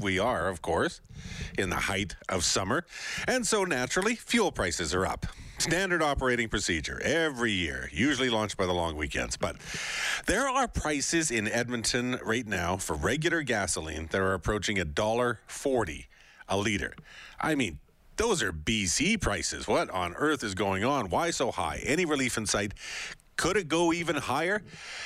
We are, of course, in the height of summer. And so naturally, fuel prices are up. Standard operating procedure every year, usually launched by the long weekends. But there are prices in Edmonton right now for regular gasoline that are approaching a dollar forty a liter. I mean, those are BC prices. What on earth is going on? Why so high? Any relief in sight? Could it go even higher?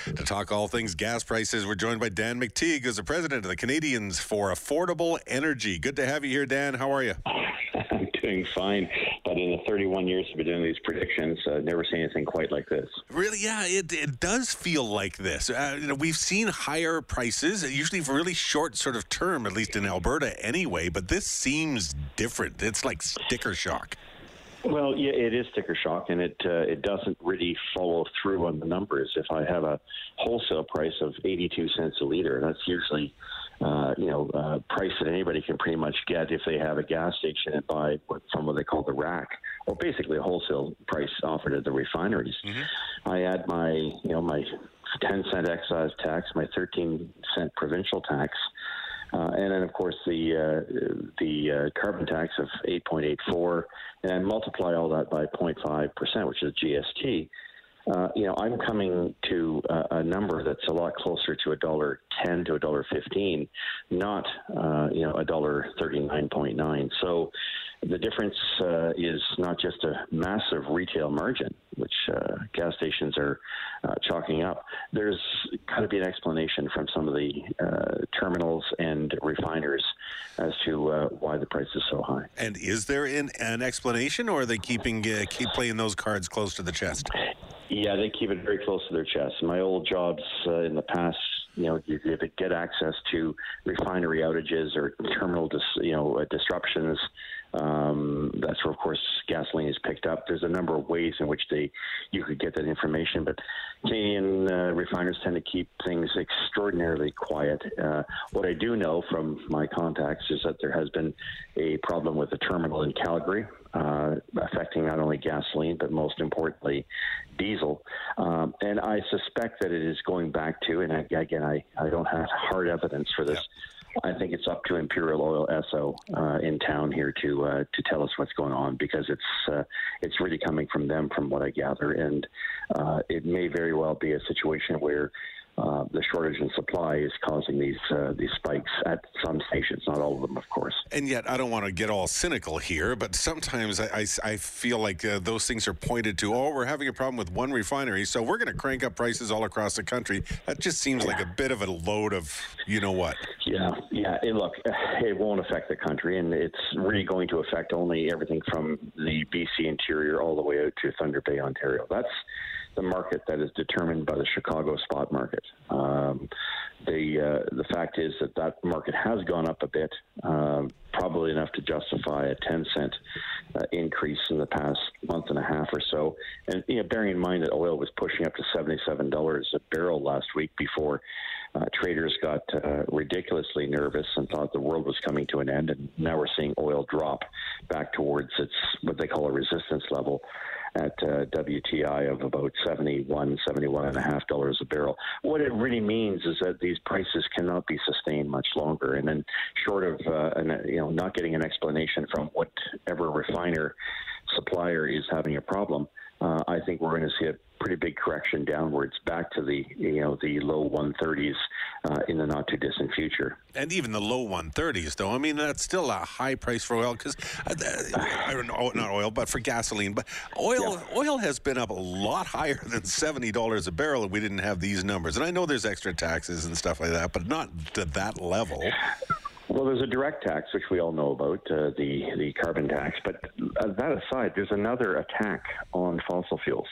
To talk all things gas prices, we're joined by Dan McTeague, who's the president of the Canadians for Affordable Energy. Good to have you here, Dan. How are you? I'm doing fine, but in the 31 years I've been doing these predictions, I've uh, never seen anything quite like this. Really? Yeah, it, it does feel like this. Uh, you know, we've seen higher prices, usually for really short sort of term, at least in Alberta anyway, but this seems different. It's like sticker shock. Well, yeah, it is sticker shock, and it uh, it doesn't really follow through on the numbers. If I have a wholesale price of 82 cents a liter, that's usually uh, you know uh, price that anybody can pretty much get if they have a gas station and buy what, from what they call the rack, or basically a wholesale price offered at the refineries. Mm-hmm. I add my you know my 10 cent excise tax, my 13 cent provincial tax. Uh, and then, of course, the uh, the uh, carbon tax of 8.84, and multiply all that by 0.5 percent, which is GST. Uh, you know, I'm coming to a, a, number that's a lot closer to a dollar ten to a dollar fifteen, not uh, you know a dollar thirty nine point nine. So the difference uh, is not just a massive retail margin, which uh, gas stations are uh, chalking up. There's got to be an explanation from some of the uh, terminals and refiners as to uh, why the price is so high. And is there an, an explanation, or are they keeping uh, keep playing those cards close to the chest? Yeah, they keep it very close to their chest. My old jobs uh, in the past you know, you, you get access to refinery outages or terminal, dis, you know, disruptions. Um, that's where, of course, gasoline is picked up. There's a number of ways in which they you could get that information, but Canadian uh, refiners tend to keep things extraordinarily quiet. Uh, what I do know from my contacts is that there has been a problem with the terminal in Calgary, uh, affecting not only gasoline but most importantly diesel. Um, and I suspect that it is going back to, and again, I, I don't have hard evidence for this. I think it's up to Imperial Oil Esso uh, in town here to uh, to tell us what's going on because it's uh, it's really coming from them, from what I gather, and uh, it may very well be a situation where uh, the shortage in supply is causing these uh, these spikes at some stations, not all of them, of course. And yet, I don't want to get all cynical here, but sometimes I, I, I feel like uh, those things are pointed to. Oh, we're having a problem with one refinery, so we're going to crank up prices all across the country. That just seems yeah. like a bit of a load of you know what. Yeah, yeah. Look, it won't affect the country, and it's really going to affect only everything from the BC interior all the way out to Thunder Bay, Ontario. That's the market that is determined by the Chicago spot market. Um, the uh, the fact is that that market has gone up a bit, uh, probably enough to justify a 10 cent uh, increase in the past month and a half or so. And you know, bearing in mind that oil was pushing up to $77 a barrel last week before uh, traders got uh, ridiculously nervous and thought the world was coming to an end, and now we're seeing oil drop back towards its what they call a resistance level at uh, WTI of about 71, 71 and a half dollars a barrel. What it really means is that these prices cannot be sustained much longer. And then, short of uh, an, you know not getting an explanation from whatever refiner supplier is having a problem, uh, I think we're going to see a pretty big correction downwards back to the you know the low 130s uh, in the not too distant future. And even the low 130s, though. I mean, that's still a high price for oil because uh, I don't know, not oil, but for gasoline. But oil, yeah. oil has been up a lot higher than seventy dollars a barrel if we didn't have these numbers. And I know there's extra taxes and stuff like that, but not to that level. Well, there's a direct tax, which we all know about, uh, the the carbon tax. But uh, that aside, there's another attack on fossil fuels.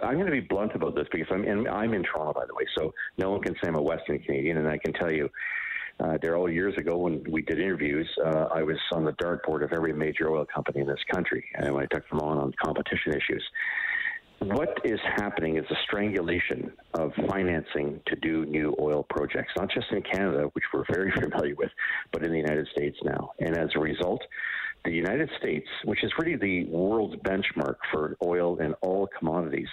I'm going to be blunt about this because I'm in, I'm in Toronto, by the way, so no one can say I'm a Western Canadian, and I can tell you. Uh, Daryl, years ago when we did interviews, uh, I was on the dartboard of every major oil company in this country, and I took them on on competition issues what is happening is a strangulation of financing to do new oil projects, not just in Canada, which we're very familiar with, but in the United States now. And as a result, the United States, which is really the world's benchmark for oil and all commodities,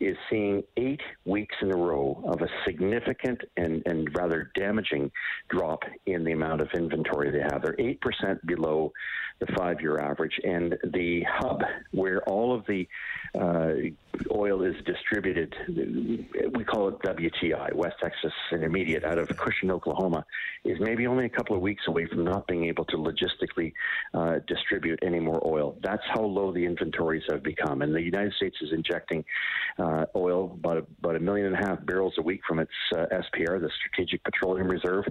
is seeing eight weeks in a row of a significant and, and rather damaging drop in the amount of inventory they have. They're 8% below the five year average. And the hub where all of the uh, oil is distributed, we call it WTI, West Texas Intermediate, out of Cushing, Oklahoma, is maybe only a couple of weeks away from not being able to logistically uh, distribute any more oil. That's how low the inventories have become. And the United States is injecting uh, oil, about a, about a million and a half barrels a week from its uh, SPR, the Strategic Petroleum Reserve.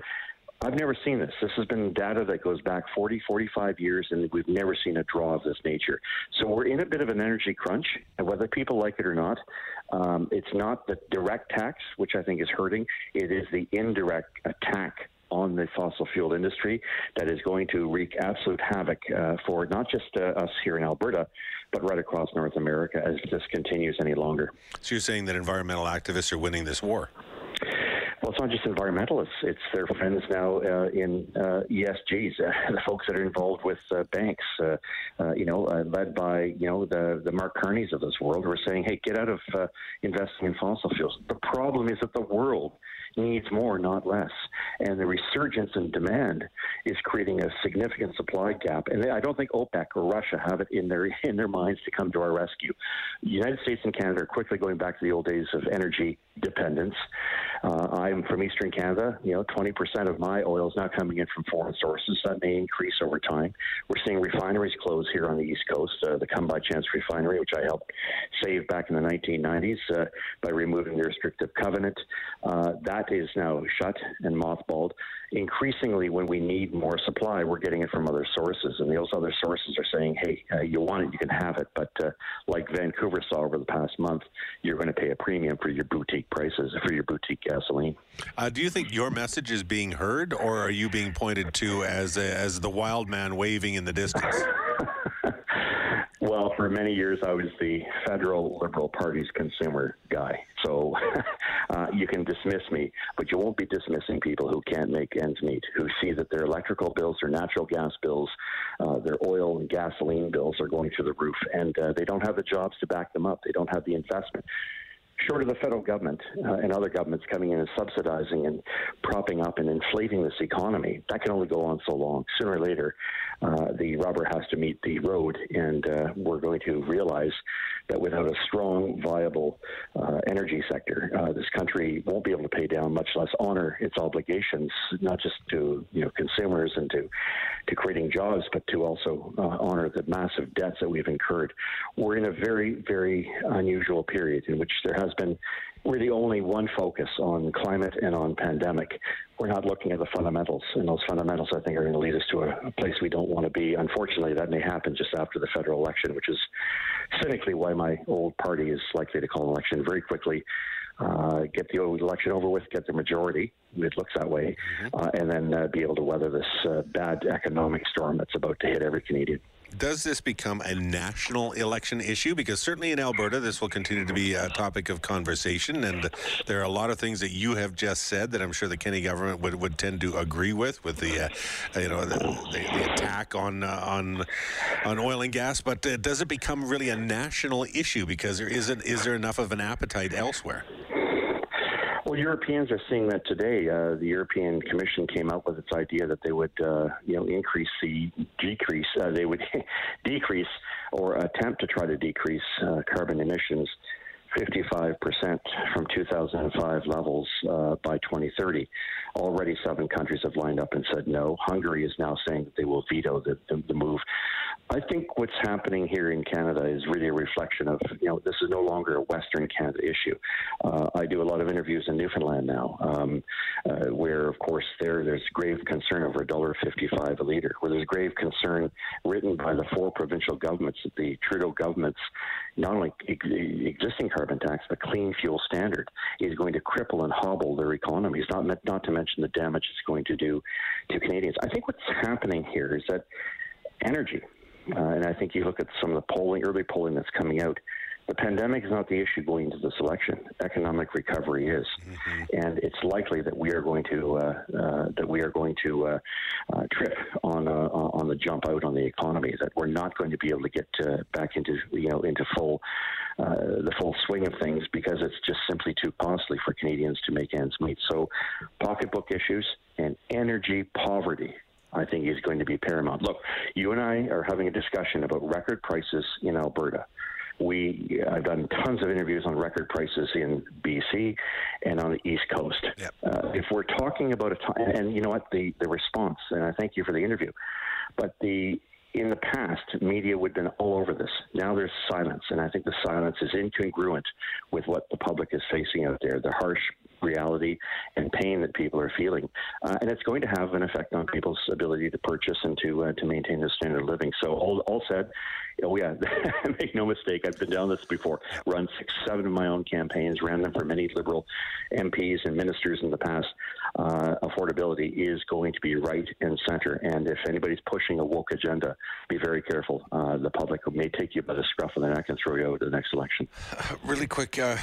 I've never seen this. This has been data that goes back 40, 45 years, and we've never seen a draw of this nature. So we're in a bit of an energy crunch, and whether people like it or not, um, it's not the direct tax, which I think is hurting. It is the indirect attack on the fossil fuel industry that is going to wreak absolute havoc uh, for not just uh, us here in Alberta, but right across North America as this continues any longer. So you're saying that environmental activists are winning this war? Well, it's not just environmentalists; it's their friends now uh, in uh, ESGs, uh, the folks that are involved with uh, banks. Uh, uh, you know, led by you know the the Mark Carneys of this world, who are saying, "Hey, get out of investing in fossil fuels." The problem is that the world needs more, not less. And the resurgence in demand is creating a significant supply gap. And I don't think OPEC or Russia have it in their in their minds to come to our rescue. The United States and Canada are quickly going back to the old days of energy dependence. Uh, I'm from Eastern Canada. You know, 20% of my oil is now coming in from foreign sources. That may increase over time. We're seeing refineries close here on the East Coast. Uh, the Come By Chance refinery, which I helped save back in the 1990s uh, by removing the restrictive covenant, uh, that is now shut and mothballed. Increasingly, when we need more supply, we're getting it from other sources, and those other sources are saying, "Hey, uh, you want it, you can have it." But uh, like Vancouver saw over the past month, you're going to pay a premium for your boutique prices for your boutique gasoline. Uh, do you think your message is being heard, or are you being pointed to as as the wild man waving in the distance? Well, for many years, I was the federal Liberal Party's consumer guy. So you can dismiss me, but you won't be dismissing people who can't make ends meet, who see that their electrical bills, their natural gas bills, uh, their oil and gasoline bills are going through the roof, and uh, they don't have the jobs to back them up. They don't have the investment short of the federal government uh, and other governments coming in and subsidizing and propping up and inflating this economy, that can only go on so long. Sooner or later, uh, the rubber has to meet the road, and uh, we're going to realize that without a strong, viable uh, energy sector, uh, this country won't be able to pay down, much less honor its obligations, not just to you know consumers and to to creating jobs, but to also uh, honor the massive debts that we've incurred. We're in a very, very unusual period in which there has been really only one focus on climate and on pandemic. We're not looking at the fundamentals, and those fundamentals, I think, are going to lead us to a, a place we don't want to be. Unfortunately, that may happen just after the federal election, which is cynically why my old party is likely to call an election very quickly. Uh, get the old election over with, get the majority, it looks that way, mm-hmm. uh, and then uh, be able to weather this uh, bad economic storm that's about to hit every Canadian does this become a national election issue? Because certainly in Alberta, this will continue to be a topic of conversation, and there are a lot of things that you have just said that I'm sure the Kenney government would, would tend to agree with, with the uh, you know the, the attack on uh, on on oil and gas. But uh, does it become really a national issue? Because there isn't is there enough of an appetite elsewhere? Well, Europeans are seeing that today. Uh, the European Commission came out with its idea that they would, uh, you know, increase the decrease. Uh, they would decrease or attempt to try to decrease uh, carbon emissions 55% from 2005 levels uh, by 2030. Already, seven countries have lined up and said no. Hungary is now saying that they will veto the, the, the move. I think what's happening here in Canada is really a reflection of, you know, this is no longer a Western Canada issue. Uh, I do a lot of interviews in Newfoundland now, um, uh, where, of course, there there's grave concern over $1.55 a litre, where there's grave concern written by the four provincial governments the Trudeau government's not only existing carbon tax, but clean fuel standard is going to cripple and hobble their economies, not, not to mention the damage it's going to do to Canadians. I think what's happening here is that energy, uh, and I think you look at some of the polling, early polling that's coming out. The pandemic is not the issue going into this election. Economic recovery is, mm-hmm. and it's likely that we are going to uh, uh, that we are going to uh, uh, trip on uh, on the jump out on the economy. That we're not going to be able to get back into you know into full uh, the full swing of things because it's just simply too costly for Canadians to make ends meet. So, pocketbook issues and energy poverty. I think is going to be paramount. Look, you and I are having a discussion about record prices in Alberta we I've done tons of interviews on record prices in BC and on the East Coast. Yep. Uh, if we're talking about a time, and you know what, the the response, and I thank you for the interview, but the in the past, media would have been all over this. Now there's silence, and I think the silence is incongruent with what the public is facing out there. The harsh reality and pain that people are feeling, uh, and it's going to have an effect on people's ability to purchase and to uh, to maintain their standard of living. So all, all said, oh yeah, make no mistake, I've been down this before. Run six, seven of my own campaigns, ran them for many Liberal MPs and ministers in the past. Uh, affordability is going to be right and center, and if anybody's pushing a woke agenda, be very careful. Uh, the public may take you by the scruff of the neck and throw you out at the next election. Really quick, uh,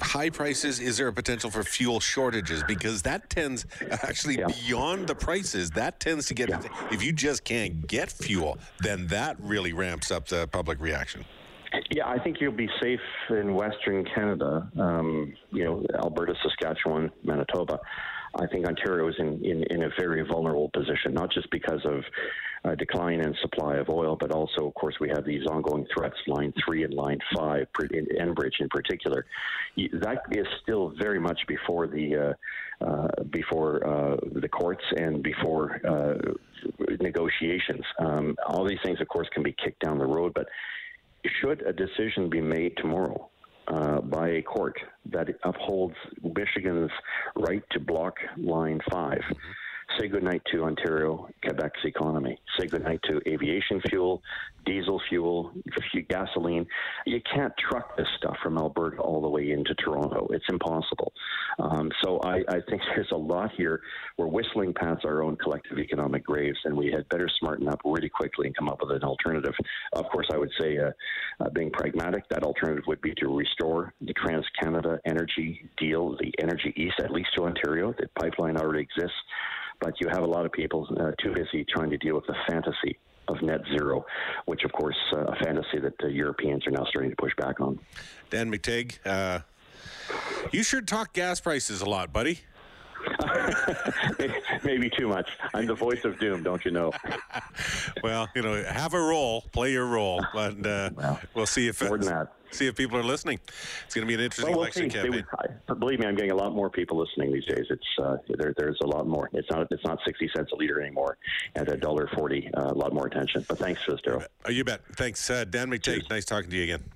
high prices. Is there a potential for fuel shortages? Because that tends actually yeah. beyond the prices. That tends to get yeah. if you just can't get fuel, then that really ramps up the public reaction. Yeah, I think you'll be safe in Western Canada, um, you know, Alberta, Saskatchewan, Manitoba. I think Ontario is in, in, in a very vulnerable position, not just because of a decline in supply of oil, but also, of course, we have these ongoing threats, Line 3 and Line 5, in Enbridge in particular. That is still very much before the, uh, uh, before uh, the courts and before uh, negotiations. Um, all these things, of course, can be kicked down the road, but should a decision be made tomorrow uh, by a court that upholds Michigan's right to block Line 5. Mm-hmm say goodnight to Ontario, Quebec's economy. Say goodnight to aviation fuel, diesel fuel, gasoline. You can't truck this stuff from Alberta all the way into Toronto. It's impossible. Um, so I, I, think there's a lot here. We're whistling past our own collective economic graves, and we had better smarten up really quickly and come up with an alternative. Of course, I would say, uh, uh, being pragmatic, that alternative would be to restore the Trans Canada Energy deal, the Energy East, at least to Ontario. The pipeline already exists but you have a lot of people uh, too busy trying to deal with the fantasy of net zero, which, of course, uh, a fantasy that the Europeans are now starting to push back on. Dan McTeague, uh, you sure talk gas prices a lot, buddy. Maybe too much. I'm the voice of doom, don't you know? well, you know, have a role, play your role, and uh, well, we'll see if more than that see if people are listening. It's going to be an interesting well, we'll election see. campaign. I, believe me, I'm getting a lot more people listening these days. It's uh, there, there's a lot more. It's not it's not 60 cents a liter anymore at a dollar forty. Uh, a lot more attention. But thanks for this, Daryl. Oh, you bet. Thanks, uh, Dan McTeague. Nice talking to you again.